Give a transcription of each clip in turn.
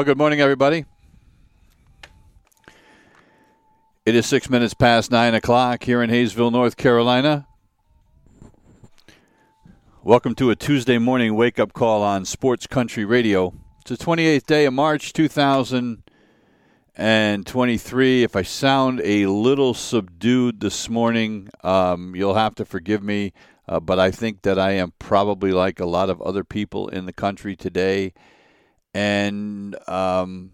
Well, good morning, everybody. It is six minutes past nine o'clock here in Hayesville, North Carolina. Welcome to a Tuesday morning wake up call on Sports Country Radio. It's the 28th day of March 2023. If I sound a little subdued this morning, um, you'll have to forgive me, uh, but I think that I am probably like a lot of other people in the country today and um,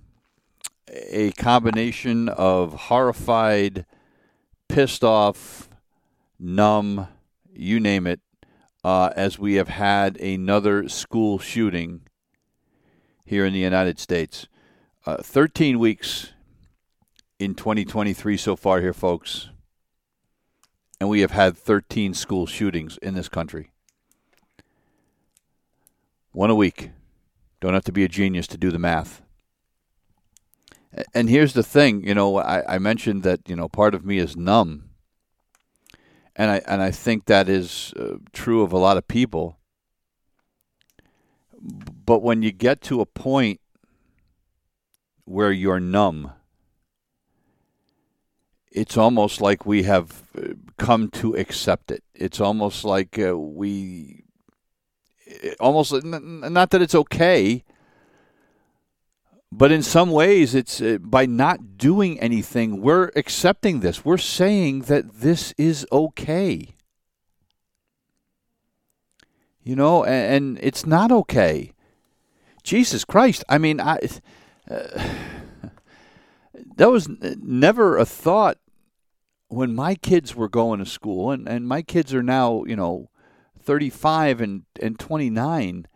a combination of horrified, pissed off, numb, you name it, uh, as we have had another school shooting here in the United States. Uh, 13 weeks in 2023 so far here, folks. And we have had 13 school shootings in this country. One a week. Don't have to be a genius to do the math. And here's the thing, you know, I, I mentioned that you know part of me is numb, and I and I think that is uh, true of a lot of people. But when you get to a point where you're numb, it's almost like we have uh, come to accept it. It's almost like uh, we almost not that it's okay, but in some ways, it's uh, by not doing anything, we're accepting this. We're saying that this is okay. You know, and, and it's not okay. Jesus Christ! I mean, I uh, that was never a thought when my kids were going to school, and and my kids are now, you know 35 and, and 29,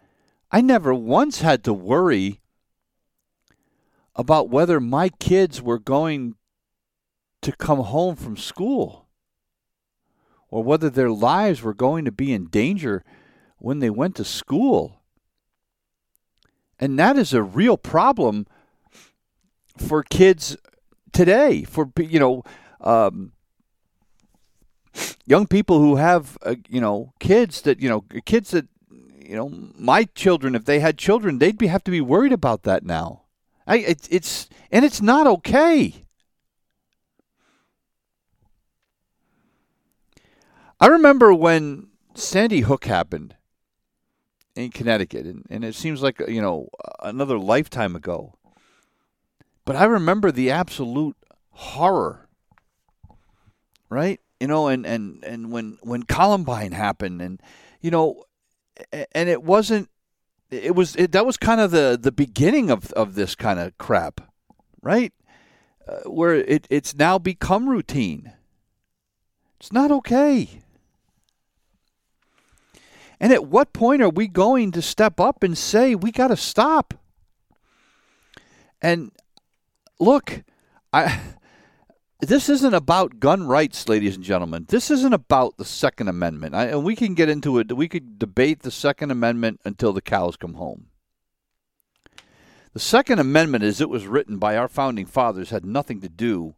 I never once had to worry about whether my kids were going to come home from school or whether their lives were going to be in danger when they went to school. And that is a real problem for kids today. For you know, um, young people who have uh, you know kids that you know kids that you know my children if they had children they'd be have to be worried about that now. I it, it's and it's not okay. I remember when Sandy Hook happened in Connecticut and, and it seems like you know another lifetime ago. But I remember the absolute horror right you know, and and and when when Columbine happened, and you know, and it wasn't. It was it, that was kind of the the beginning of of this kind of crap, right? Uh, where it it's now become routine. It's not okay. And at what point are we going to step up and say we got to stop? And look, I this isn't about gun rights, ladies and gentlemen. This isn't about the Second Amendment. I, and we can get into it. We could debate the Second Amendment until the cows come home. The Second Amendment, as it was written by our founding fathers, had nothing to do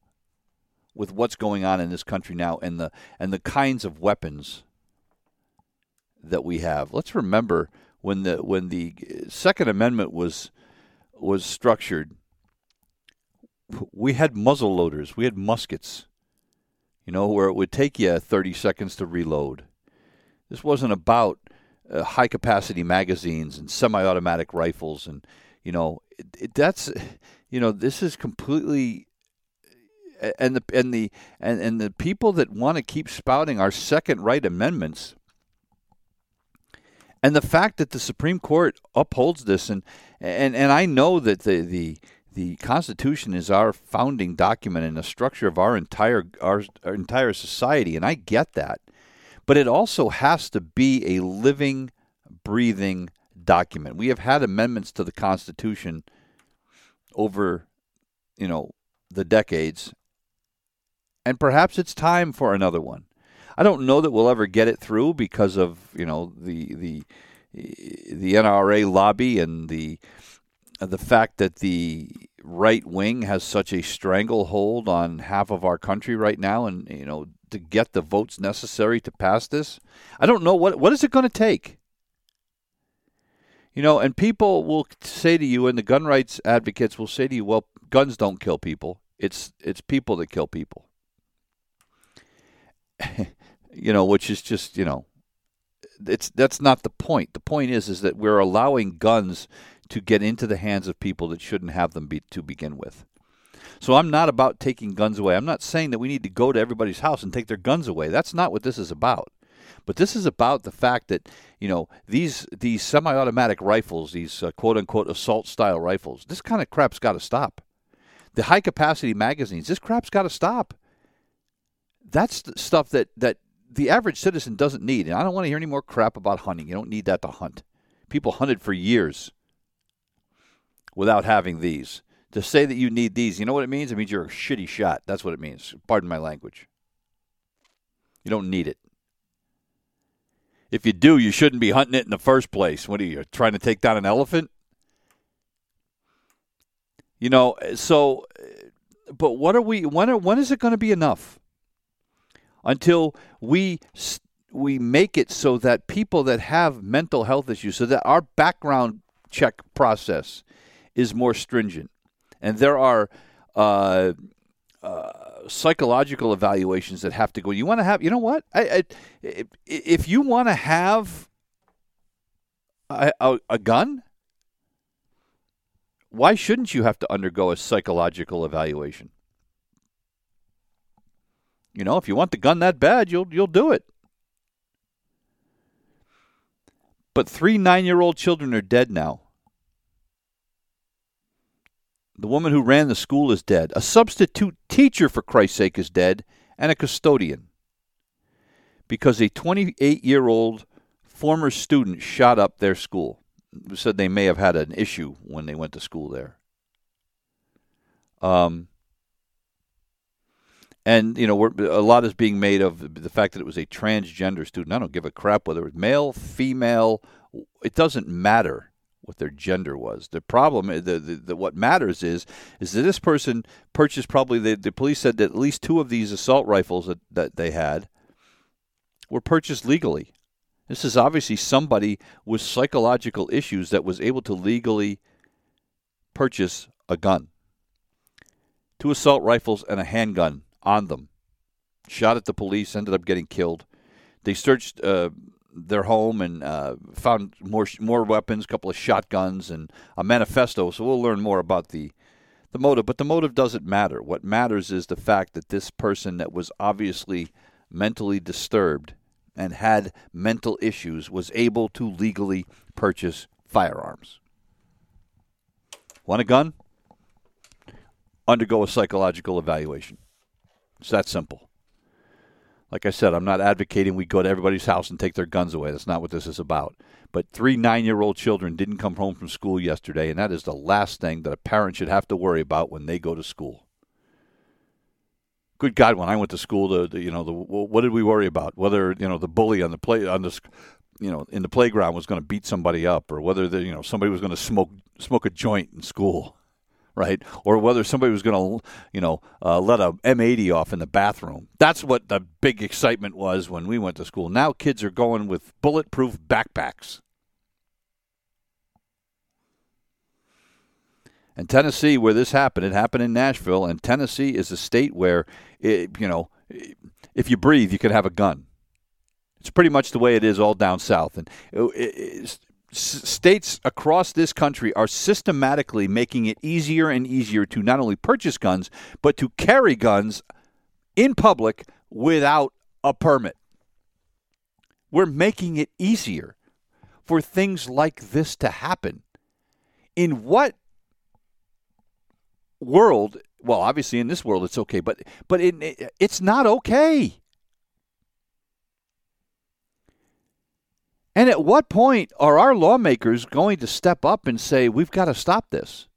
with what's going on in this country now and the and the kinds of weapons that we have. Let's remember when the when the Second Amendment was was structured we had muzzle loaders, we had muskets, you know, where it would take you 30 seconds to reload. This wasn't about uh, high capacity magazines and semi automatic rifles. And, you know, it, it, that's, you know, this is completely. And the and the and, and the people that want to keep spouting our second right amendments, and the fact that the Supreme Court upholds this, and and and I know that the the the Constitution is our founding document and the structure of our entire our, our entire society, and I get that. But it also has to be a living, breathing document. We have had amendments to the Constitution over, you know, the decades, and perhaps it's time for another one. I don't know that we'll ever get it through because of you know the the the NRA lobby and the Uh, the fact that the right wing has such a stranglehold on half of our country right now, and you know to get the votes necessary to pass this. I don't know what what is it going to take. You know, and people will say to you, and the gun rights advocates will say to you, "Well, guns don't kill people. It's it's people that kill people." you know, which is just you know, it's that's not the point. The point is is that we're allowing guns to get into the hands of people that shouldn't have them be, to begin with. So I'm not about taking guns away. I'm not saying that we need to go to everybody's house and take their guns away. That's not what this is about. But this is about the fact that you know these these semi-automatic rifles, these uh, quote unquote assault style rifles. This kind of crap's got to stop. The high capacity magazines. This crap's got to stop. That's stuff that that the average citizen doesn't need. And I don't want to hear any more crap about hunting. You don't need that to hunt. People hunted for years without having these. To say that you need these, you know what it means? It means you're a shitty shot. That's what it means. Pardon my language. You don't need it. If you do, you shouldn't be hunting it in the first place. What are you trying to take down an elephant? You know, so but what are we when are, when is it going to be enough? Until we we make it so that people that have mental health issues so that our background check process is more stringent and there are uh, uh, psychological evaluations that have to go. You want to have, you know what? I, I, if you want to have a, a, a gun, why shouldn't you have to undergo a psychological evaluation? You know, if you want the gun that bad, you'll you'll do it. But three nine-year-old children are dead now. The woman who ran the school is dead. A substitute teacher, for Christ's sake, is dead, and a custodian. Because a 28 year old former student shot up their school. Said they may have had an issue when they went to school there. Um, and you know, a lot is being made of the fact that it was a transgender student. I don't give a crap whether it was male, female. It doesn't matter what their gender was. The problem, the, the, the, what matters is, is that this person purchased probably. The, the police said that at least two of these assault rifles that, that they had were purchased legally. This is obviously somebody with psychological issues that was able to legally purchase a gun. Two assault rifles and a handgun on them. Shot at the police, ended up getting killed. They searched uh, their home and uh, found more more weapons, a couple of shotguns, and a manifesto. So we'll learn more about the the motive. But the motive doesn't matter. What matters is the fact that this person that was obviously mentally disturbed and had mental issues was able to legally purchase firearms. Want a gun? Undergo a psychological evaluation. It's that simple. Like I said, I'm not advocating we go to everybody's house and take their guns away. That's not what this is about. But three nine year old children didn't come home from school yesterday, and that is the last thing that a parent should have to worry about when they go to school. Good God, when I went to school, the, the you know the what did we worry about? Whether you know the bully on the play on the you know in the playground was going to beat somebody up, or whether the, you know somebody was going to smoke smoke a joint in school right? Or whether somebody was going to, you know, uh, let a M80 off in the bathroom. That's what the big excitement was when we went to school. Now kids are going with bulletproof backpacks. And Tennessee, where this happened, it happened in Nashville, and Tennessee is a state where, it, you know, if you breathe, you can have a gun. It's pretty much the way it is all down south. And it, states across this country are systematically making it easier and easier to not only purchase guns, but to carry guns in public without a permit. We're making it easier for things like this to happen. In what world, well, obviously in this world it's okay, but but it, it, it's not okay. And at what point are our lawmakers going to step up and say, we've got to stop this?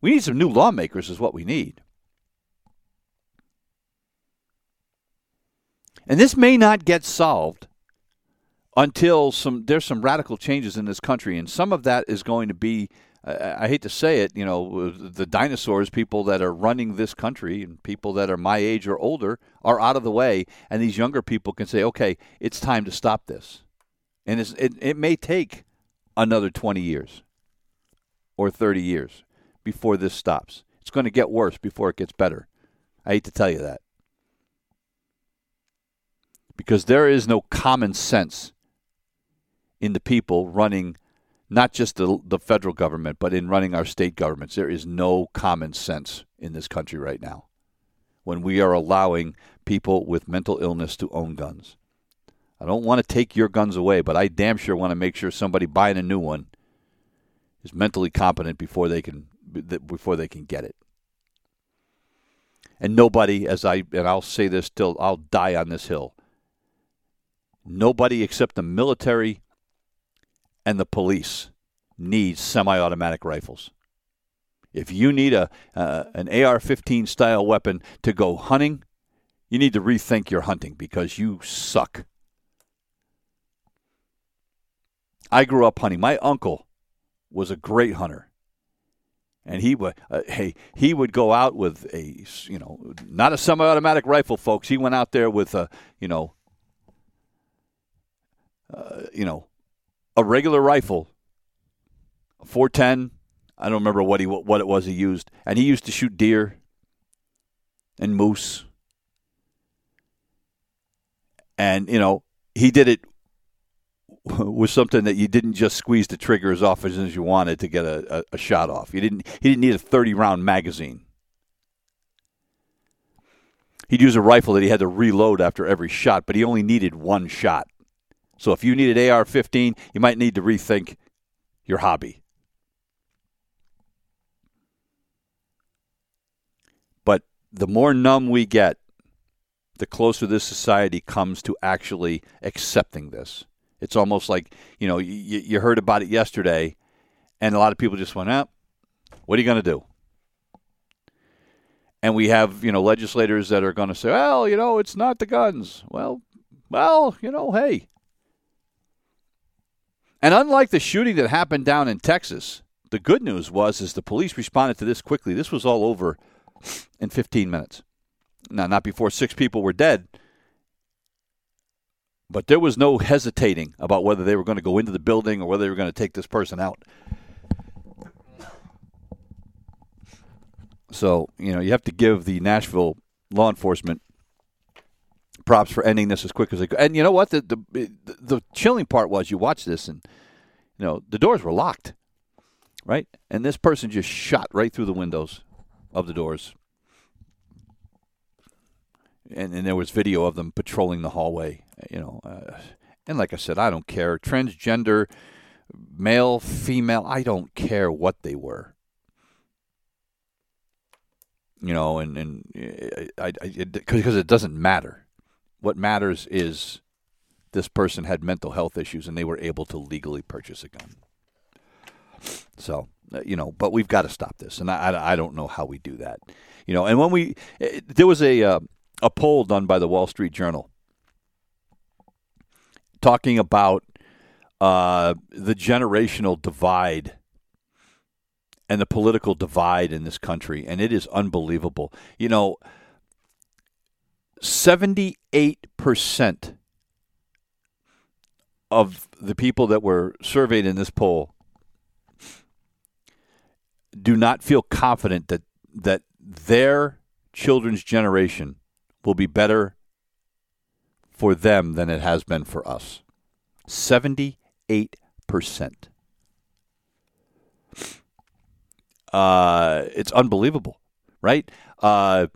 We need some new lawmakers, is what we need. And this may not get solved until some there's some radical changes in this country, and some of that is going to be. I, hate to say it, you know, the dinosaurs, people that are running this country, and people that are my age or older, are out of the way, and these younger people can say, "Okay, it's time to stop this." And it, it may take another 20 years or 30 years before this stops. It's going to get worse before it gets better. I hate to tell you that. Because there is no common sense in the people running not just the, the federal government, but in running our state governments. There is no common sense in this country right now when we are allowing people with mental illness to own guns. I don't want to take your guns away, but I damn sure want to make sure somebody buying a new one is mentally competent before they can before they can get it. And nobody, as I and I'll say this till I'll die on this hill. Nobody except the military and the police needs semi-automatic rifles. If you need a uh, an AR-15 style weapon to go hunting, you need to rethink your hunting because you suck. I grew up hunting. My uncle was a great hunter. And he would, uh, hey, he would go out with a, you know, not a semi-automatic rifle, folks. He went out there with a, you know, uh, you know, a regular rifle, a 410. I don't remember what he what it was he used, and he used to shoot deer and moose. And you know, he did it was something that you didn't just squeeze the trigger as often as you wanted to get a, a, a shot off. You didn't. He didn't need a thirty round magazine. He'd use a rifle that he had to reload after every shot, but he only needed one shot. So if you needed AR-15, you might need to rethink your hobby. But the more numb we get, the closer this society comes to actually accepting this. It's almost like you know you, you heard about it yesterday, and a lot of people just went up. What are you going to do? And we have you know legislators that are going to say, well, you know, it's not the guns. Well, well, you know, hey. And unlike the shooting that happened down in Texas, the good news was is the police responded to this quickly. This was all over in 15 minutes. Now, not before six people were dead, but there was no hesitating about whether they were going to go into the building or whether they were going to take this person out. So, you know, you have to give the Nashville law enforcement props for ending this as quick as they could. And you know what? The, the the chilling part was you watch this and you know, the doors were locked. Right? And this person just shot right through the windows of the doors. And, and there was video of them patrolling the hallway you know, uh, and like I said, I don't care. Transgender, male, female, I don't care what they were. You know, and and I, because it, it doesn't matter. What matters is this person had mental health issues and they were able to legally purchase a gun. So, uh, you know, but we've got to stop this, and I, I don't know how we do that. You know, and when we there was a uh, a poll done by the Wall Street Journal talking about uh, the generational divide and the political divide in this country, and it is unbelievable. You know, 78% of the people that were surveyed in this poll do not feel confident that that their children's generation will be better for them than it has been for us. 78%. Uh, it's unbelievable, right? Uh,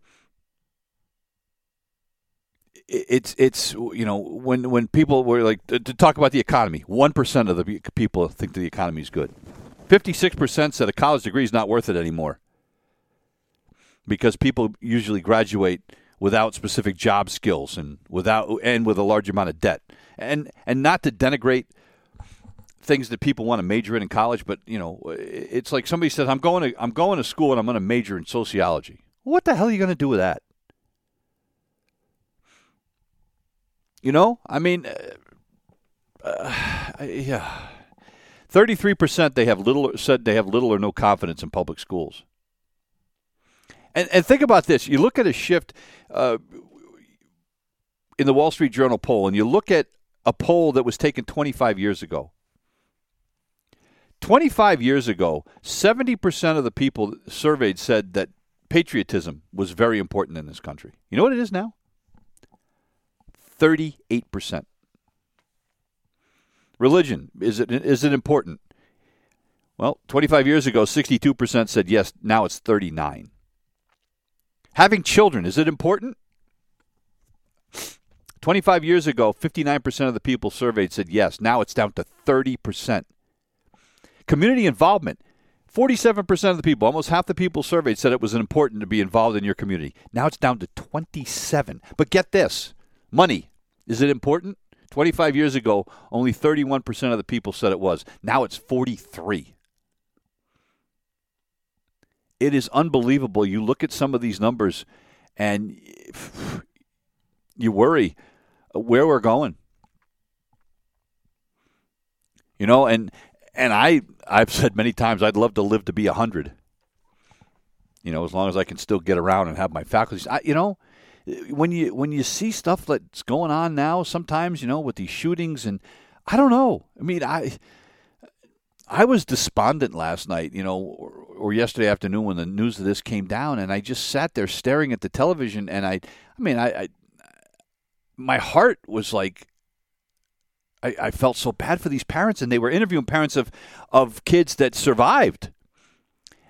it's it's you know when when people were like to, to talk about the economy, one percent of the people think the economy is good. Fifty six percent said a college degree is not worth it anymore. because people usually graduate without specific job skills and without and with a large amount of debt. And and not to denigrate things that people want to major in in college, but you know, it's like somebody says, "I'm going to I'm going to school and I'm going to major in sociology." What the hell are you going to do with that? You know, I mean, uh, uh, yeah. Thirty-three percent they have little said they have little or no confidence in public schools. And and think about this: you look at a shift uh, in the Wall Street Journal poll, and you look at a poll that was taken 25 years ago. 25 years ago, 70% of the people surveyed said that patriotism was very important in this country. You know what it is now? 38%. Religion, is it, is it important? Well, 25 years ago, 62% said yes. Now it's 39. Having children, is it important? 25 years ago, 59% of the people surveyed said yes. Now it's down to 30%. Community involvement. 47% of the people, almost half the people surveyed, said it was important to be involved in your community. Now it's down to 27. But get this money. Is it important? 25 years ago, only 31% of the people said it was. Now it's 43. It is unbelievable. You look at some of these numbers and you worry where we're going. You know, and and I I've said many times I'd love to live to be hundred. You know, as long as I can still get around and have my faculties. I, you know, when you when you see stuff that's going on now, sometimes you know with these shootings and I don't know. I mean, I I was despondent last night, you know, or, yesterday afternoon when the news of this came down, and I just sat there staring at the television, and I, I mean, I, I my heart was like I, I felt so bad for these parents, and they were interviewing parents of of kids that survived,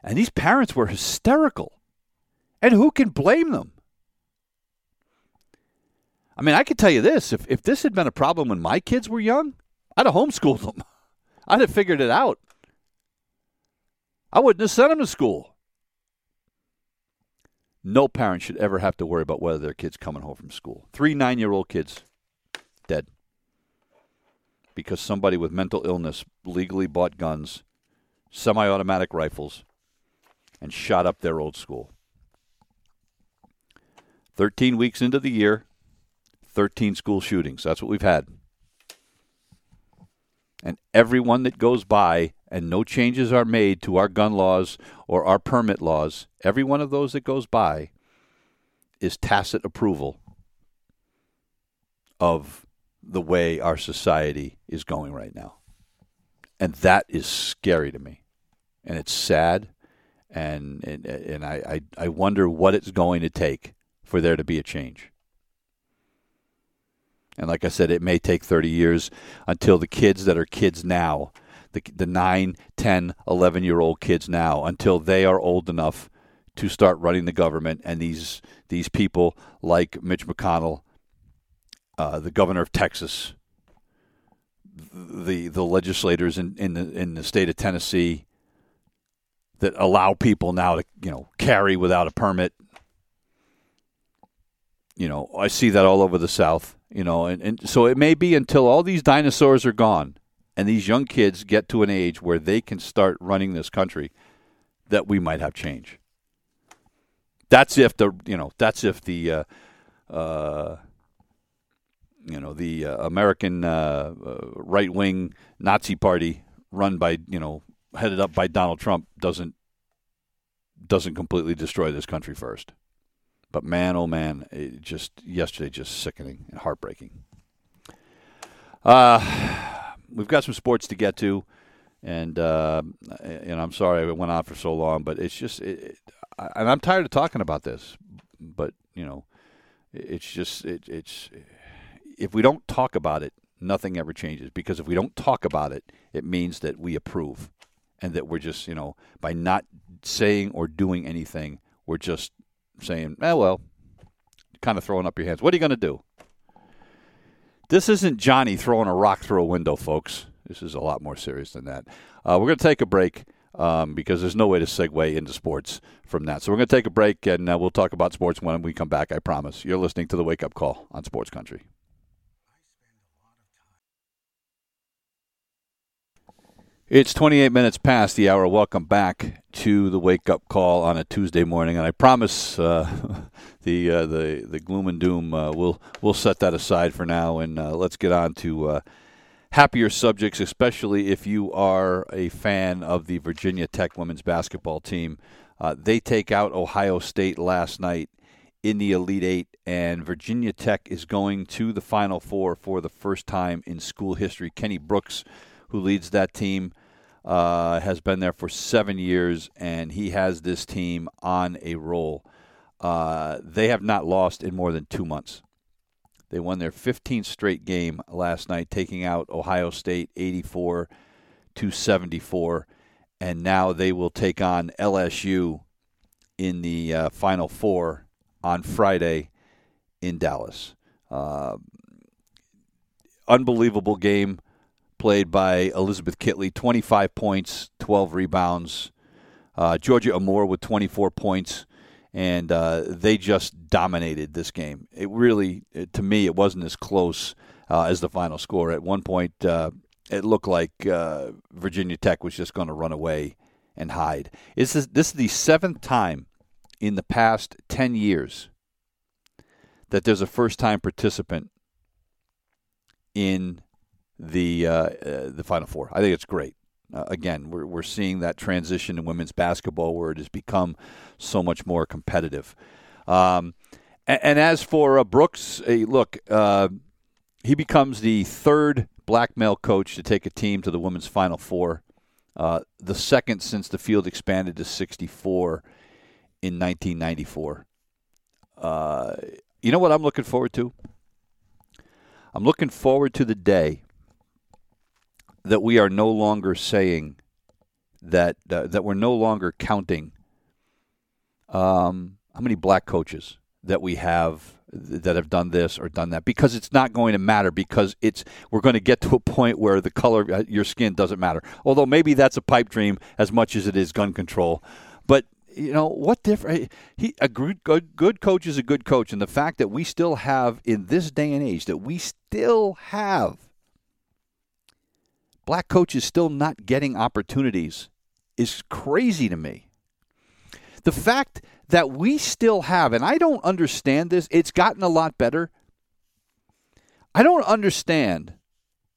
and these parents were hysterical, and who can blame them? I mean, I could tell you this: if if this had been a problem when my kids were young, I'd have homeschooled them. I'd have figured it out. I wouldn't have sent them to school. No parent should ever have to worry about whether their kid's coming home from school. Three nine year old kids dead because somebody with mental illness legally bought guns, semi automatic rifles, and shot up their old school. 13 weeks into the year, 13 school shootings. That's what we've had. And everyone that goes by and no changes are made to our gun laws or our permit laws, every one of those that goes by is tacit approval of the way our society is going right now. And that is scary to me. And it's sad. And, and, and I, I, I wonder what it's going to take for there to be a change. And like I said, it may take 30 years until the kids that are kids now, the, the 9, 10, 11 year old kids now, until they are old enough to start running the government. And these, these people like Mitch McConnell uh, the governor of Texas, the the legislators in, in the in the state of Tennessee that allow people now to you know carry without a permit. You know, I see that all over the South. You know, and, and so it may be until all these dinosaurs are gone and these young kids get to an age where they can start running this country that we might have change. That's if the you know that's if the uh, uh, you know the uh, American uh, uh right wing Nazi party run by you know headed up by Donald Trump doesn't doesn't completely destroy this country first. But man, oh man, it just yesterday just sickening and heartbreaking. Uh, we've got some sports to get to, and uh, and I'm sorry it went on for so long, but it's just, it, it, and I'm tired of talking about this, but you know, it's just it, it's if we don't talk about it, nothing ever changes. Because if we don't talk about it, it means that we approve, and that we're just you know by not saying or doing anything, we're just saying, eh, well, kind of throwing up your hands. What are you going to do? This isn't Johnny throwing a rock through a window, folks. This is a lot more serious than that. Uh, we're going to take a break. um, because there's no way to segue into sports from that. So we're going to take a break and uh, we'll talk about sports when we come back. I promise. You're listening to the Wake Up Call on Sports Country. It's 28 minutes past the hour. Welcome back to the wake up call on a Tuesday morning, and I promise uh, the uh, the the gloom and doom uh, we'll we'll set that aside for now, and uh, let's get on to uh, happier subjects, especially if you are a fan of the Virginia Tech women's basketball team. Uh, they take out Ohio State last night in the Elite Eight, and Virginia Tech is going to the Final Four for the first time in school history. Kenny Brooks who leads that team, uh, has been there for seven years, and he has this team on a roll. Uh, they have not lost in more than two months. They won their 15th straight game last night, taking out Ohio State 84 to 74, and now they will take on LSU in the uh, Final Four on Friday in Dallas. Uh, unbelievable game played by Elizabeth Kitley, 25 points, 12 rebounds. Uh, Georgia Amoore with 24 points, and uh, they just dominated this game. It really, it, to me, it wasn't as close uh, as the final score. At one point, uh, it looked like uh, Virginia Tech was just going to run away and hide. This is, this is the seventh time in the past 10 years that there's a first time participant in the uh, uh, the Final Four. I think it's great. Uh, again, we're we're seeing that transition in women's basketball where it has become so much more competitive. Um, and, and, as for uh, Brooks, look, uh, he becomes the third black male coach to take a team to the women's Final Four, uh, the second since the field expanded to 64 in 1994. you know what I'm looking forward to? I'm looking forward to the day that we are no longer saying that uh, that we're no longer counting um, how many black coaches that we have that have done this or done that because it's not going to matter because it's we're going to get to a point where the color of uh, your skin doesn't matter. Although maybe that's a pipe dream as much as it is gun control. But you know what different he a good good coach is a good coach and the fact that we still have in this day and age that we still have black coaches still not getting opportunities is crazy to me. The fact that we still have, and I don't understand this, it's gotten a lot better. I don't understand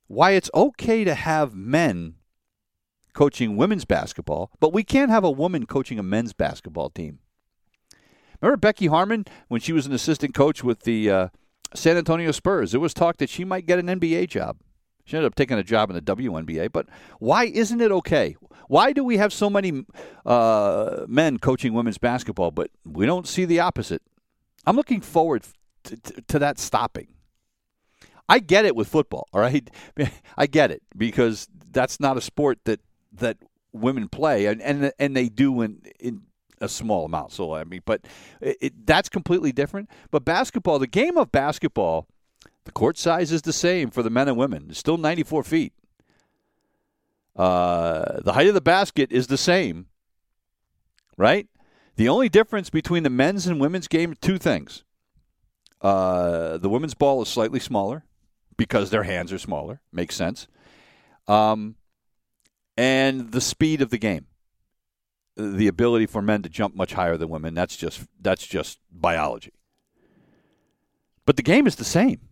why it's okay to have men coaching women's basketball, but we can't have a woman coaching a men's basketball team. Remember Becky Hammon when she was an assistant coach with the uh, San Antonio Spurs? There was talk that she might get an NBA job. She ended up taking a job in the WNBA. But why isn't it okay? Why do we have so many uh, men coaching women's basketball, but we don't see the opposite? I'm looking forward to, to, to that stopping. I get it with football, all right? I get it because that's not a sport that that women play, and and, and they do in in a small amount. So I mean, but it, it, that's completely different. But basketball, the game of basketball the court size is the same for the men and women. It's still 94 feet. Uh, the height of the basket is the same, right? The only difference between the men's and women's game two things. Uh, the women's ball is slightly smaller because their hands are smaller. Makes sense. Um, and the speed of the game, the ability for men to jump much higher than women. That's just that's just biology. But the game is the same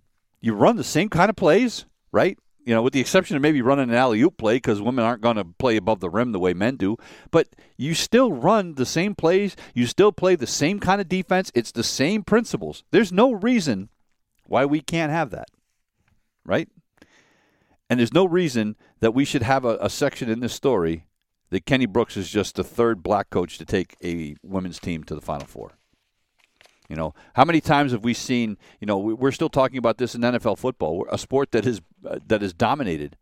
you run the same kind of plays, right? You know, with the exception of maybe running an alley oop play because women aren't going to play above the rim the way men do. But you still run the same plays. You still play the same kind of defense. It's the same principles. There's no reason why we can't have that, right? And there's no reason that we should have a, a section in this story that Kenny Brooks is just the third black coach to take a women's team to the Final Four. You know, how many times have we seen? You know, we're still talking about this in NFL football, a sport that is uh, that is dominated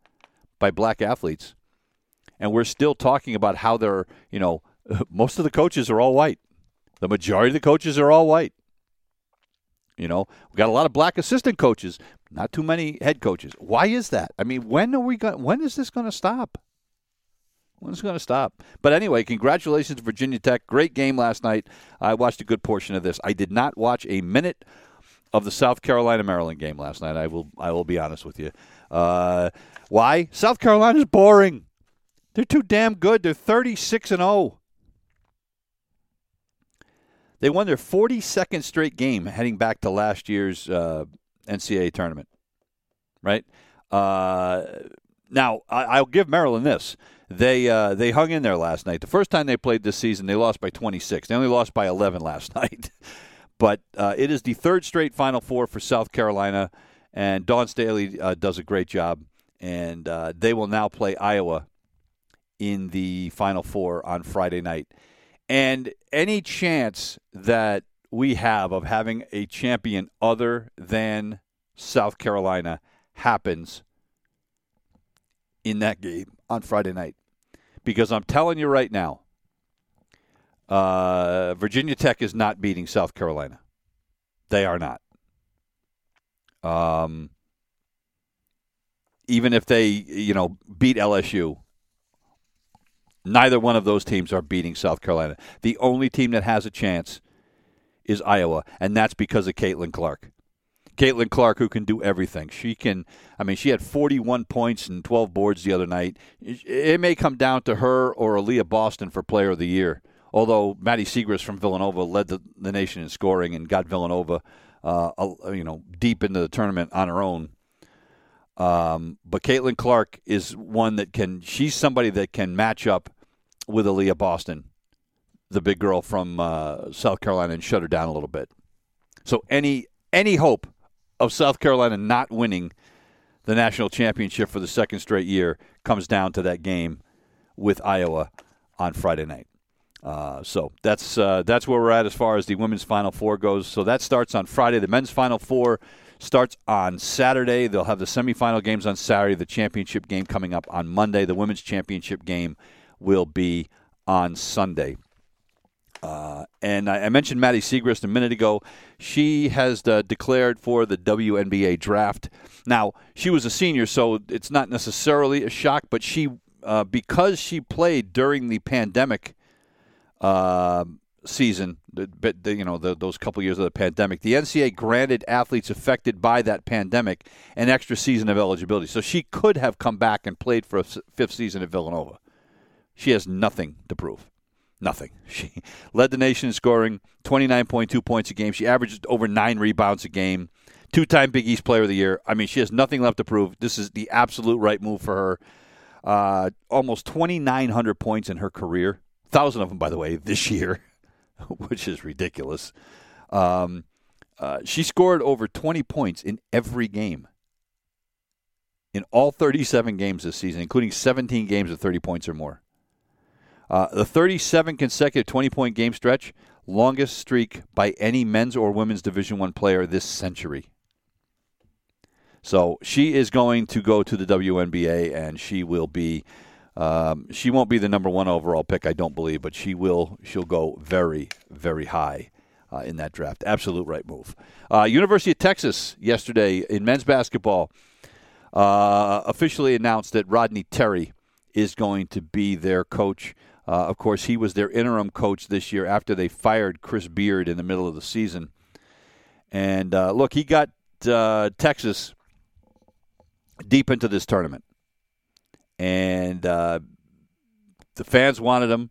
by black athletes, and we're still talking about how they're. You know, most of the coaches are all white. The majority of the coaches are all white. You know, we got a lot of black assistant coaches, not too many head coaches. Why is that? I mean, when are we going? When is this going to stop? When it going to stop? But anyway, congratulations, Virginia Tech. Great game last night. I watched a good portion of this. I did not watch a minute of the South Carolina Maryland game last night. I will I will be honest with you. Uh, why? South Carolina's boring. They're too damn good. They're 36 and 0. They won their 42nd straight game heading back to last year's uh, NCAA tournament. Right? Uh, now, I, will give Maryland this. They uh, they hung in there last night. The first time they played this season, they lost by 26. They only lost by 11 last night. but uh, it is the third straight Final Four for South Carolina, and Dawn Staley uh, does a great job. And uh, they will now play Iowa in the Final Four on Friday night. And any chance that we have of having a champion other than South Carolina happens in that game on Friday night. Because I'm telling you right now, uh, Virginia Tech is not beating South Carolina. They are not. Um, even if they, you know, beat LSU, neither one of those teams are beating South Carolina. The only team that has a chance is Iowa, and that's because of Caitlin Clark. Caitlin Clark, who can do everything. She can, I mean, she had 41 points and 12 boards the other night. It may come down to her or Aaliyah Boston for Player of the Year. Although Maddie Siegrist from Villanova led the, the nation in scoring and got Villanova, uh, you know, deep into the tournament on her own. Um, but Caitlin Clark is one that can. She's somebody that can match up with Aaliyah Boston, the big girl from uh, South Carolina, and shut her down a little bit. So any any hope of South Carolina not winning the national championship for the second straight year comes down to that game with Iowa on Friday night. Uh, so that's uh, that's where we're at as far as the women's Final Four goes. So that starts on Friday. The men's Final Four starts on Saturday. They'll have the semifinal games on Saturday. The championship game coming up on Monday. The women's championship game will be on Sunday. Uh, and I, I, mentioned Maddie Siegrist a minute ago. She has uh, declared for the WNBA draft. Now, she was a senior, so it's not necessarily a shock, but she, uh, because she played during the pandemic uh, season, the, the, you know, the, those couple years of the pandemic, the NCAA granted athletes affected by that pandemic an extra season of eligibility. So she could have come back and played for a fifth season at Villanova. She has nothing to prove. Nothing. She led the nation in scoring, 29.2 points a game. She averaged over nine rebounds a game. Two time Big East Player of the Year. I mean, she has nothing left to prove. This is the absolute right move for her. Uh, almost 2,900 points in her career. 1,000 of them, by the way, this year, which is ridiculous. Um, uh, she scored over 20 points in every game. In all 37 games this season, including 17 games of 30 points or more. Uh, the 37 consecutive 20 point game stretch, longest streak by any men's or women's Division One player this century. So she is going to go to the WNBA, and she will be. Um, she won't be the number one overall pick, I don't believe, but she will. She'll go very, very high uh, in that draft. Absolute right move. Uh, University of Texas yesterday in men's basketball uh, officially announced that Rodney Terry is going to be their coach. Uh, of course, he was their interim coach this year after they fired Chris Beard in the middle of the season. And uh, look, he got uh, Texas deep into this tournament. And uh, the fans wanted him,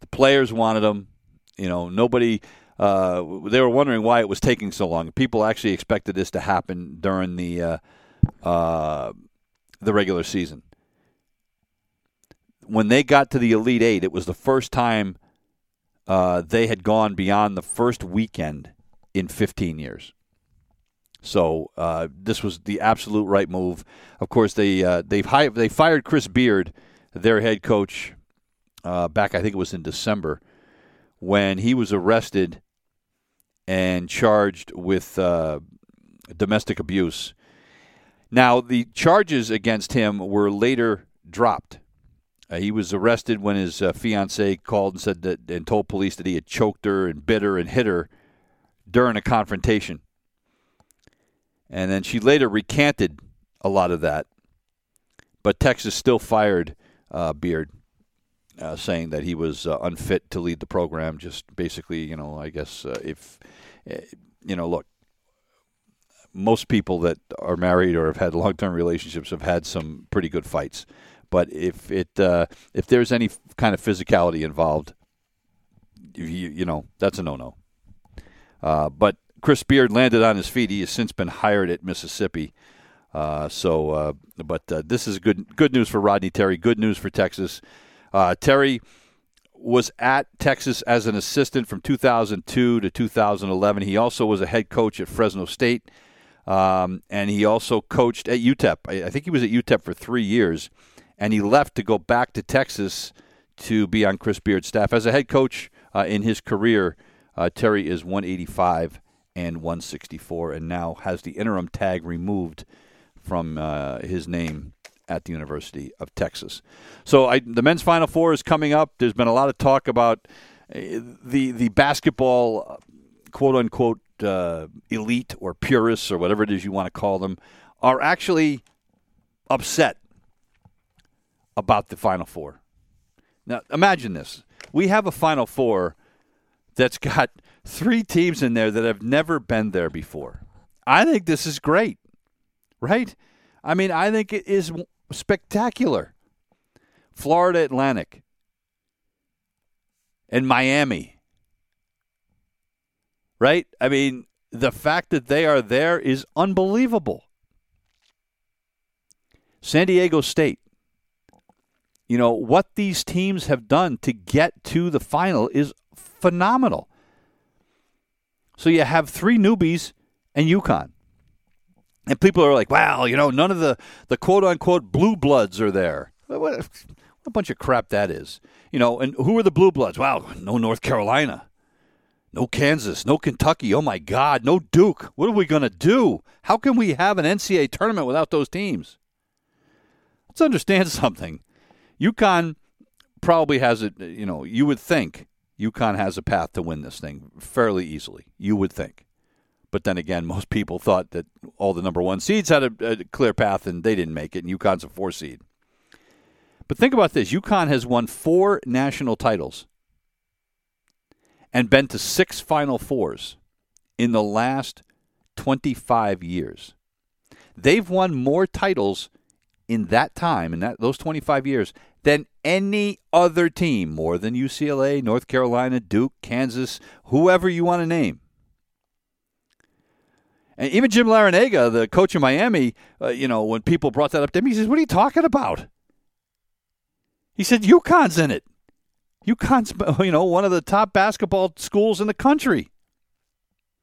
the players wanted him. You know, nobody. Uh, they were wondering why it was taking so long. People actually expected this to happen during the uh, the regular season when they got to the Elite Eight, it was the first time uh, they had gone beyond the first weekend in 15 years. So uh, this was the absolute right move. Of course, they uh, they hi- they fired Chris Beard, their head coach, uh, back I think it was in December, when he was arrested and charged with uh, domestic abuse. Now the charges against him were later dropped. Uh, he was arrested when his uh, fiancee called and said that and told police that he had choked her and bit her and hit her during a confrontation. And then she later recanted a lot of that. But Texas still fired uh, Beard. uh, saying that he was uh, unfit to lead the program. Just basically, you know, I guess uh, if you know, look, most people that are married or have had long-term relationships have had some pretty good fights. But if it uh, if there's any kind of physicality involved, you, you know that's a no-no. Uh, but Chris Beard landed on his feet. He has since been hired at Mississippi. Uh, so, uh, but uh, this is good good news for Rodney Terry. Good news for Texas. Uh, Terry was at Texas as an assistant from 2002 to 2011. He also was a head coach at Fresno State, um, and he also coached at UTEP. I, I think he was at UTEP for three years, and he left to go back to Texas to be on Chris Beard's staff as a head coach uh, in his career. Uh, Terry is 185 and 164, and now has the interim tag removed from uh, his name at the University of Texas. So I, the men's Final Four is coming up. There's been a lot of talk about uh, the the basketball uh, quote unquote uh, elite or purists or whatever it is you want to call them are actually upset about the Final Four. Now imagine this: we have a Final Four that's got three teams in there that have never been there before. I think this is great, right? I mean, I think it is spectacular. Florida Atlantic and Miami. Right? I mean, the fact that they are there is unbelievable. San Diego State. You know, what these teams have done to get to the final is phenomenal. So you have three newbies and UConn. And people are like, "Wow, you know, none of the the quote unquote blue bloods are there." What, what a bunch of crap that is. You know, and who are the blue bloods? Wow, no North Carolina, no Kansas, no Kentucky. Oh my God, no Duke. What are we going to do? How can we have an NCAA tournament without those teams? Let's understand something. UConn probably has it. You know, you would think UConn has a path to win this thing fairly easily. You would think. But then again, most people thought that all the number one seeds had a, a clear path and they didn't make it, and UConn's a four seed. But think about this UConn has won four national titles and been to six Final Fours in the last 25 years. They've won more titles in that time, in that, those 25 years, than any other team, more than UCLA, North Carolina, Duke, Kansas, whoever you want to name. And even Jim Larrañaga, the coach of Miami, uh, you know, when people brought that up to him, he says, "What are you talking about?" He said, "UConn's in it. UConn's, you know, one of the top basketball schools in the country."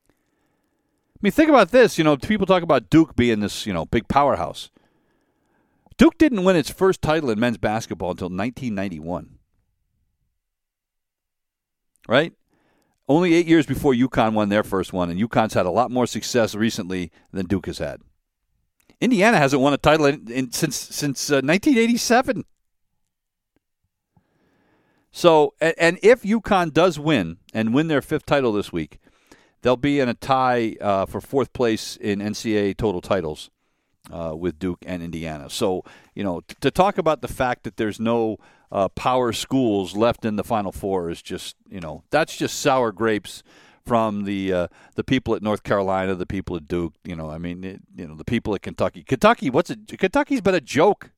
I mean, think about this. You know, people talk about Duke being this, you know, big powerhouse. Duke didn't win its first title in men's basketball until 1991. Right? only eight years before UConn won their first one, and UConn's had a lot more success recently than Duke has had. Indiana hasn't won a title in, in, since since uh, 1987. So, and, and, if UConn does win and win their fifth title this week, they'll be in a tie uh, for fourth place in NCAA total titles uh, with Duke and Indiana. So, you know, t- to talk about the fact that there's no uh, power schools left in the Final Four is just, you know, that's just sour grapes from the uh, the people at North Carolina, the people at Duke. You know, I mean, it, you know, the people at Kentucky. Kentucky, what's it? Kentucky's been a joke.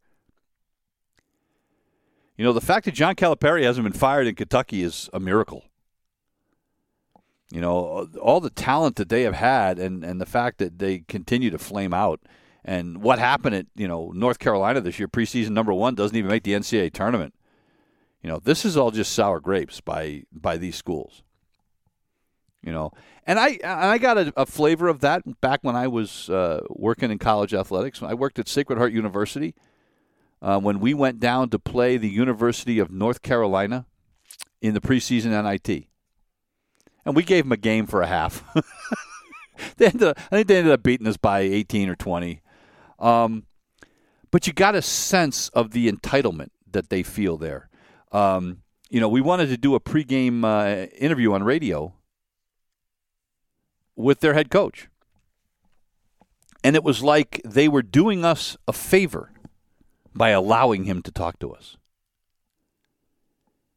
You know, the fact that John Calipari hasn't been fired in Kentucky is a miracle. You know, all the talent that they have had, and and the fact that they continue to flame out and what happened at you know North Carolina this year, preseason number one, doesn't even make the NCAA tournament. You know, this is all just sour grapes by by these schools. You know, and I I got a, a flavor of that back when I was uh, working in college athletics. I worked at Sacred Heart University uh, when we went down to play the University of North Carolina in the preseason NIT, and we gave them a game for a half. they ended up, I think they ended up beating us by 18 or 20. Um, but you got a sense of the entitlement that they feel there. Um, you know, we wanted to do a pregame uh, interview on radio with their head coach. And it was like they were doing us a favor by allowing him to talk to us.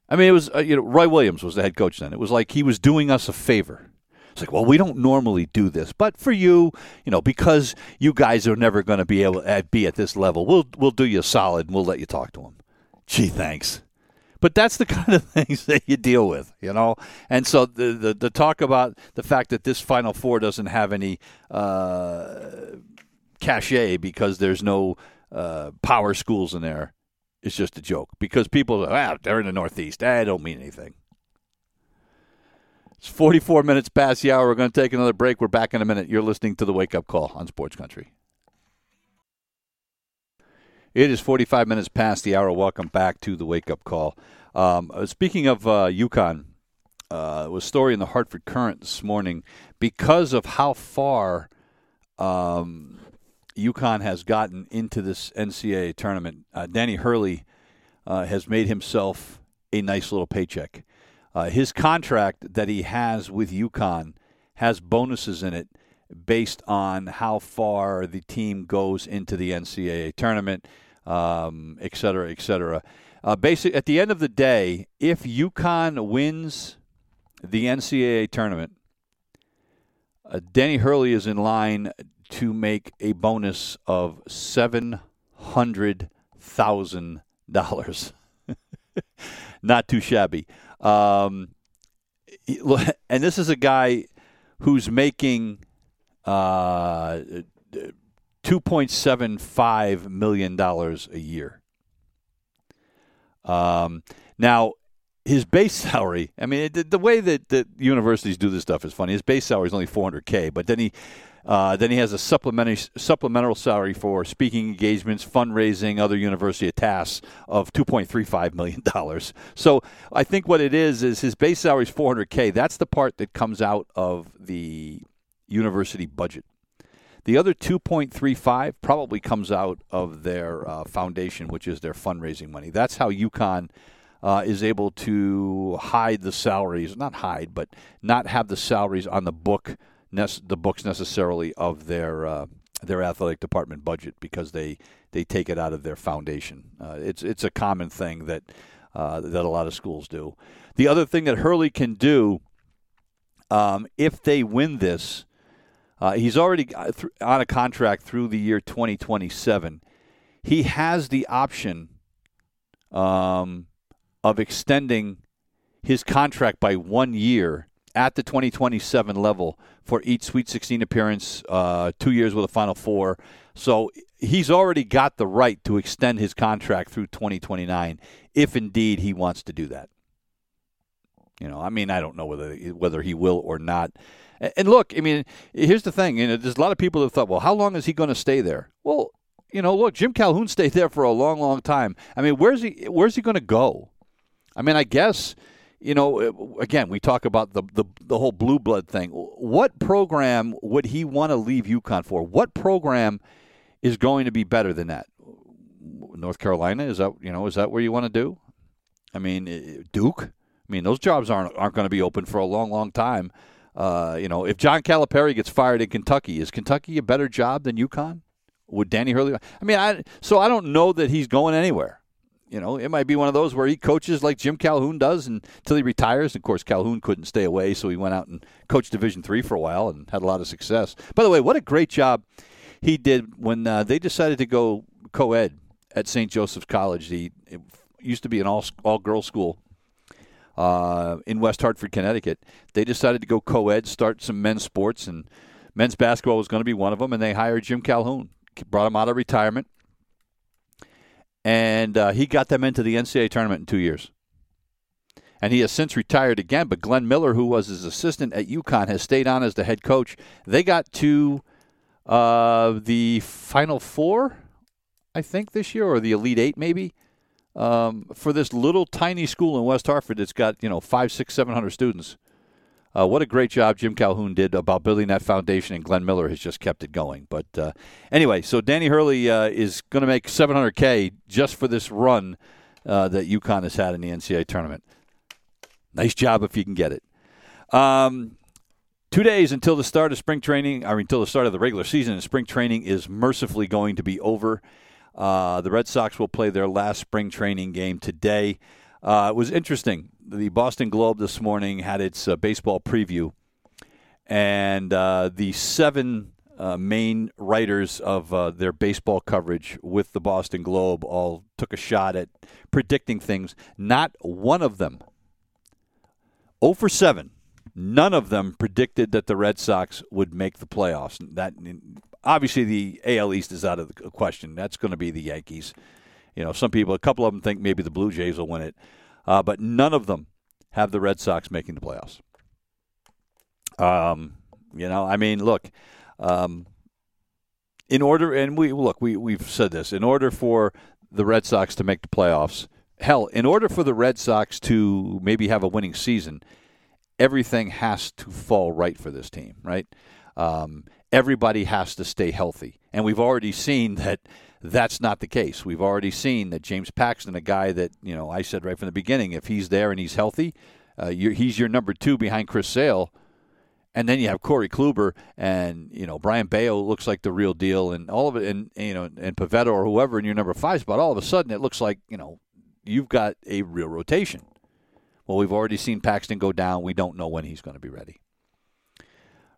I mean, it was uh, you know Roy Williams was the head coach then. It was like he was doing us a favor. It's like, well, we don't normally do this, but for you, you know, because you guys are never going to be able to be at this level, we'll we'll do you a solid and we'll let you talk to him. Gee, thanks. But that's the kind of things that you deal with, you know. And so the the, the talk about the fact that this Final Four doesn't have any uh, cachet because there's no uh, power schools in there is just a joke. Because people, ah, they're in the Northeast. I don't mean anything. It's 44 minutes past the hour. We're going to take another break. We're back in a minute. You're listening to the Wake Up Call on Sports Country. It is 45 minutes past the hour. Welcome back to the Wake Up Call. Um, uh, speaking of uh, UConn, uh, was a story in the Hartford Courant this morning because of how far um, UConn has gotten into this NCAA tournament. Uh, Danny Hurley uh, has made himself a nice little paycheck. Uh, his contract that he has with UConn has bonuses in it based on how far the team goes into the NCAA tournament, um, et cetera, et cetera. Uh, basic, at the end of the day, if UConn wins the NCAA tournament, uh, Danny Hurley is in line to make a bonus of seven hundred thousand dollars. Not too shabby. Um, and this is a guy who's making uh, $2.75 million a year. Um, now, his base salary, I mean, the, the way that, that universities do this stuff is funny. His base salary is only 400K, but then he. Uh, then he has a supplementary supplemental salary for speaking engagements, fundraising, other university tasks of two point three five million dollars. So I think what it is is his base salary is four hundred k. That's the part that comes out of the university budget. The other 2.35 probably comes out of their uh, foundation, which is their fundraising money. That's how UConn uh, is able to hide the salaries, not hide, but not have the salaries on the book, the books necessarily of their uh, their athletic department budget because they, they take it out of their foundation. Uh, it's it's a common thing that uh, that a lot of schools do. The other thing that Hurley can do, um, if they win this uh, he's already on a contract through the year 2027. He has the option um, of extending his contract by one year at the 2027 level for each Sweet 16 appearance, uh, two years with a Final Four. So he's already got the right to extend his contract through 2029 if indeed he wants to do that. You know, I mean, I don't know whether whether he will or not. And look, I mean, here's the thing. You know, there's a lot of people that thought, well, how long is he going to stay there? Well, you know, look, Jim Calhoun stayed there for a long, long time. I mean, where's he? Where's he going to go? I mean, I guess you know. Again, we talk about the the, the whole blue blood thing. What program would he want to leave UConn for? What program is going to be better than that? North Carolina is that you know is that where you want to do? I mean, Duke. I mean, those jobs aren't aren't going to be open for a long, long time. Uh, you know, if John Calipari gets fired in Kentucky, is Kentucky a better job than UConn? Would Danny Hurley? I mean, I so I don't know that he's going anywhere. You know, it might be one of those where he coaches like Jim Calhoun does until he retires. Of course, Calhoun couldn't stay away, so he went out and coached Division three for a while and had a lot of success. By the way, what a great job he did when uh, they decided to go co-ed at St. Joseph's College. The it used to be an all all girls school uh, in West Hartford, Connecticut. They decided to go co-ed, start some men's sports, and men's basketball was going to be one of them. And they hired Jim Calhoun, brought him out of retirement, and uh, he got them into the NCAA tournament in two years. And he has since retired again. But Glen Miller, who was his assistant at UConn, has stayed on as the head coach. They got to uh, the Final Four, I think, this year, or the Elite Eight, maybe um, for this little tiny school in West Hartford that's got you know five, six, seven hundred students. Uh, what a great job Jim Calhoun did about building that foundation, and Glen Miller has just kept it going. But uh, anyway, so Danny Hurley uh, is going to make 700K just for this run uh, that UConn has had in the NCAA tournament. Nice job if you can get it. Um, two days until the start of spring training, or until the start of the regular season, and spring training is mercifully going to be over. Uh, the Red Sox will play their last spring training game today. Uh, it was interesting. The Boston Globe this morning had its uh, baseball preview, and uh, the seven uh, main writers of uh, their baseball coverage with the Boston Globe all took a shot at predicting things. Not one of them, 0 for 7, none of them predicted that the Red Sox would make the playoffs. That obviously the AL East is out of the question. That's going to be the Yankees. You know, some people, a couple of them think maybe the Blue Jays will win it, uh, but none of them have the Red Sox making the playoffs. Um, you know, I mean, look, um, in order, and we look, we we've said this. In order for the Red Sox to make the playoffs, hell, in order for the Red Sox to maybe have a winning season, everything has to fall right for this team, right? Um, everybody has to stay healthy, and we've already seen that that's not the case. We've already seen that James Paxton, a guy that you know I said right from the beginning, if he's there and he's healthy, uh, he's your number two behind Chris Sale. And then you have Corey Kluber and you know Brayan Bello looks like the real deal, and all of it, and you know, and Pivetta or whoever in your number five spot. All of a sudden, it looks like you know you've got a real rotation. Well, we've already seen Paxton go down. We don't know when he's going to be ready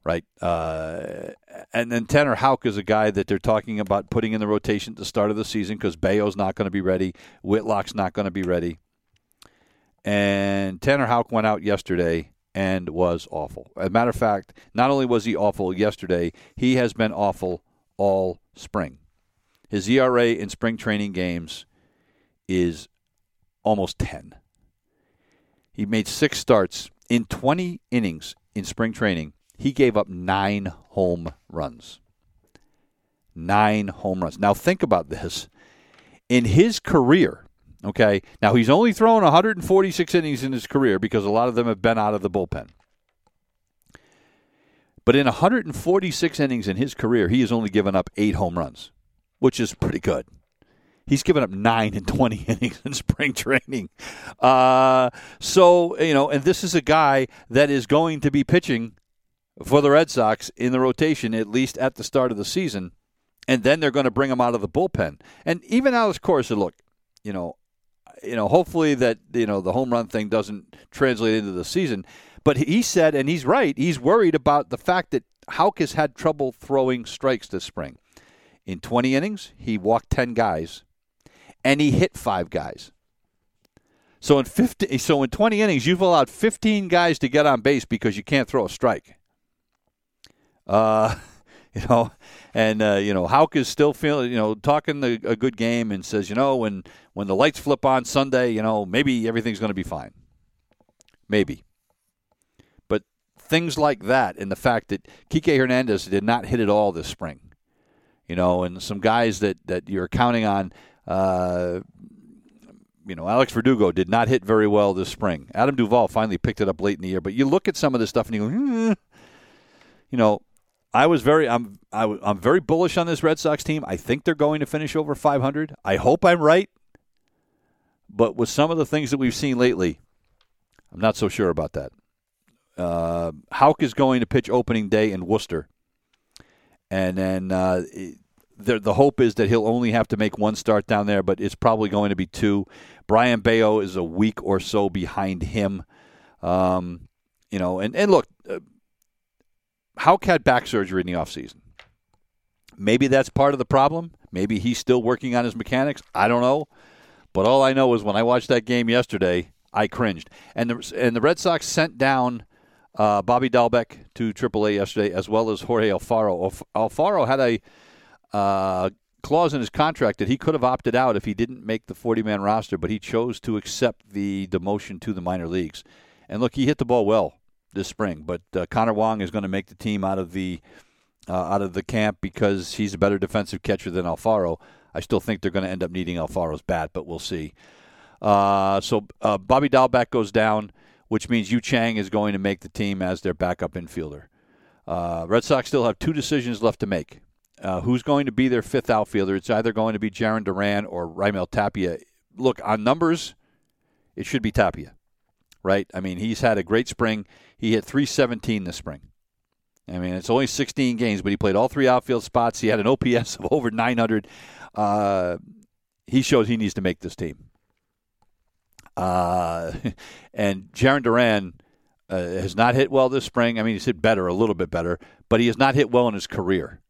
right? Uh, and then Tanner Houck is a guy that they're talking about putting in the rotation at the start of the season because Bello's not going to be ready, Whitlock's not going to be ready, and Tanner Houck went out yesterday and was awful. As a matter of fact, not only was he awful yesterday, he has been awful all spring. His ERA in spring training games is almost 10. He made six starts in 20 innings in spring training he gave up nine home runs. Nine home runs. Now, think about this. In his career, okay, now he's only thrown 146 innings in his career because a lot of them have been out of the bullpen. But in 146 innings in his career, he has only given up eight home runs, which is pretty good. He's given up nine in 20 innings in spring training. Uh, so, you know, and this is a guy that is going to be pitching for the Red Sox in the rotation, at least at the start of the season. And then they're going to bring him out of the bullpen. And even Alex Cora said, look, you know, you know, hopefully that, you know, the home run thing doesn't translate into the season. But he said, and he's right, he's worried about the fact that Houck has had trouble throwing strikes this spring. In 20 innings, he walked 10 guys, and he hit five guys. So in 50, so in 20 innings, you've allowed 15 guys to get on base because you can't throw a strike. Uh, you know, and uh, you know Houck is still feeling, you know, talking the, a good game and says, you know, when when the lights flip on Sunday, you know, maybe everything's going to be fine. Maybe. But things like that and the fact that Kike Hernandez did not hit at all this spring, you know, and some guys that, that you're counting on, uh, you know, Alex Verdugo did not hit very well this spring. Adam Duvall finally picked it up late in the year, but you look at some of this stuff and you go, hmm, you know, I was very I'm I, am i am very bullish on this Red Sox team. I think they're going to finish over 500. I hope I'm right. But with some of the things that we've seen lately, I'm not so sure about that. Uh, Houck is going to pitch opening day in Worcester, and then uh, the the hope is that he'll only have to make one start down there, but it's probably going to be two. Brayan Bello is a week or so behind him. Um, you know, and and look, Houck had back surgery in the offseason. Maybe that's part of the problem. Maybe he's still working on his mechanics. I don't know. But all I know is when I watched that game yesterday, I cringed. And the, and the Red Sox sent down uh, Bobby Dalbec to AAA yesterday, as well as Jorge Alfaro. Alfaro had a uh, clause in his contract that he could have opted out if he didn't make the 40 man roster, but he chose to accept the demotion to the minor leagues. And look, he hit the ball well this spring. But uh, Connor Wong is going to make the team out of the uh, out of the camp because he's a better defensive catcher than Alfaro. I still think they're going to end up needing Alfaro's bat, but we'll see. Uh, so uh, Bobby Dalbec goes down, which means Yu Chang is going to make the team as their backup infielder. Uh, Red Sox still have two decisions left to make. Uh, who's going to be their fifth outfielder? It's either going to be Jarren Duran or Raimel Tapia. Look, on numbers, it should be Tapia right? I mean, he's had a great spring. He hit 317 this spring. I mean, it's only 16 games, but he played all three outfield spots. He had an OPS of over 900. Uh, he shows he needs to make this team. Uh, and Jarren Duran uh, has not hit well this spring. I mean, he's hit better, a little bit better, but he has not hit well in his career.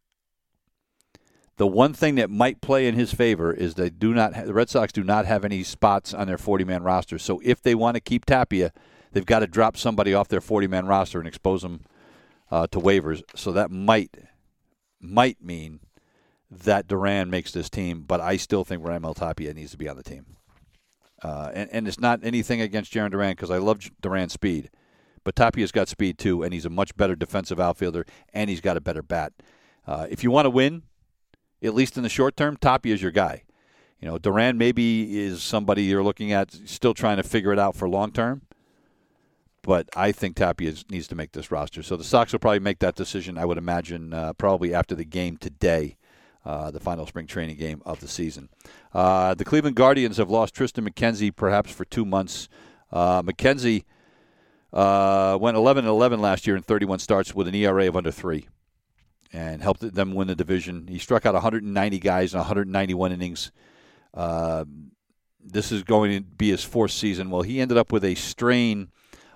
The one thing that might play in his favor is they do not. the Red Sox do not have any spots on their 40-man roster. So if they want to keep Tapia, they've got to drop somebody off their 40-man roster and expose them uh, to waivers. So that might might mean that Duran makes this team, but I still think Raimel Tapia needs to be on the team. Uh, and, and it's not anything against Jarren Duran because I love Duran's speed, but Tapia's got speed too, and he's a much better defensive outfielder, and he's got a better bat. Uh, if you want to win, at least in the short term, Tapia is your guy. You know, Duran maybe is somebody you're looking at, still trying to figure it out for long term. But I think Tapia needs to make this roster. So the Sox will probably make that decision, I would imagine, uh, probably after the game today. Uh, the final spring training game of the season. Uh, the Cleveland Guardians have lost Triston McKenzie perhaps for two months. Uh, McKenzie uh, went 11 and 11 last year in 31 starts with an ERA of under three and helped them win the division. He struck out 190 guys in 191 innings. Uh, this is going to be his fourth season. Well, he ended up with a strain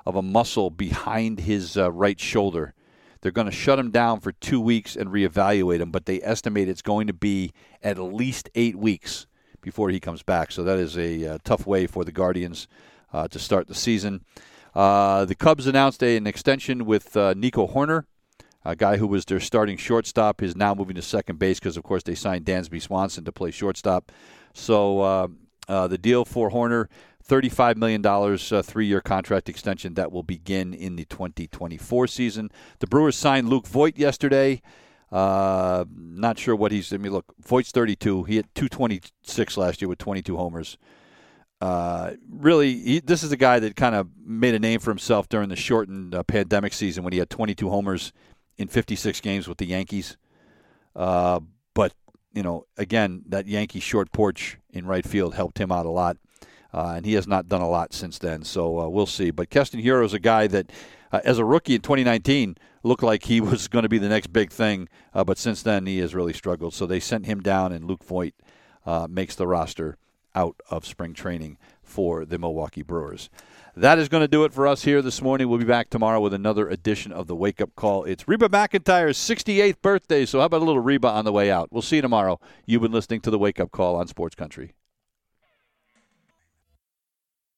of a muscle behind his uh, right shoulder. They're going to shut him down for two weeks and reevaluate him, but they estimate it's going to be at least eight weeks before he comes back. So that is a uh, tough way for the Guardians uh, to start the season. Uh, the Cubs announced a, an extension with uh, Nico Hoerner a guy who was their starting shortstop is now moving to second base because, of course, they signed Dansby Swanson to play shortstop. So uh, uh, the deal for Hoerner, $35 million, uh, three year contract extension that will begin in the 2024 season. The Brewers signed Luke Voit yesterday. Uh, not sure what he's. I mean, look, Voit's 32. He hit 226 last year with 22 homers. Uh, really, he, this is a guy that kind of made a name for himself during the shortened uh, pandemic season when he had 22 homers in 56 games with the Yankees. Uh, but, you know, again, that Yankee short porch in right field helped him out a lot. Uh, and he has not done a lot since then. So uh, we'll see. But Keston Hiura is a guy that, uh, as a rookie in 2019, looked like he was going to be the next big thing. Uh, but since then, he has really struggled. So they sent him down, and Luke Voit uh, makes the roster out of spring training for the Milwaukee Brewers. That is going to do it for us here this morning. We'll be back tomorrow with another edition of the Wake Up Call. It's Reba McEntire's 68th birthday, so how about a little Reba on the way out? We'll see you tomorrow. You've been listening to the Wake Up Call on Sports Country.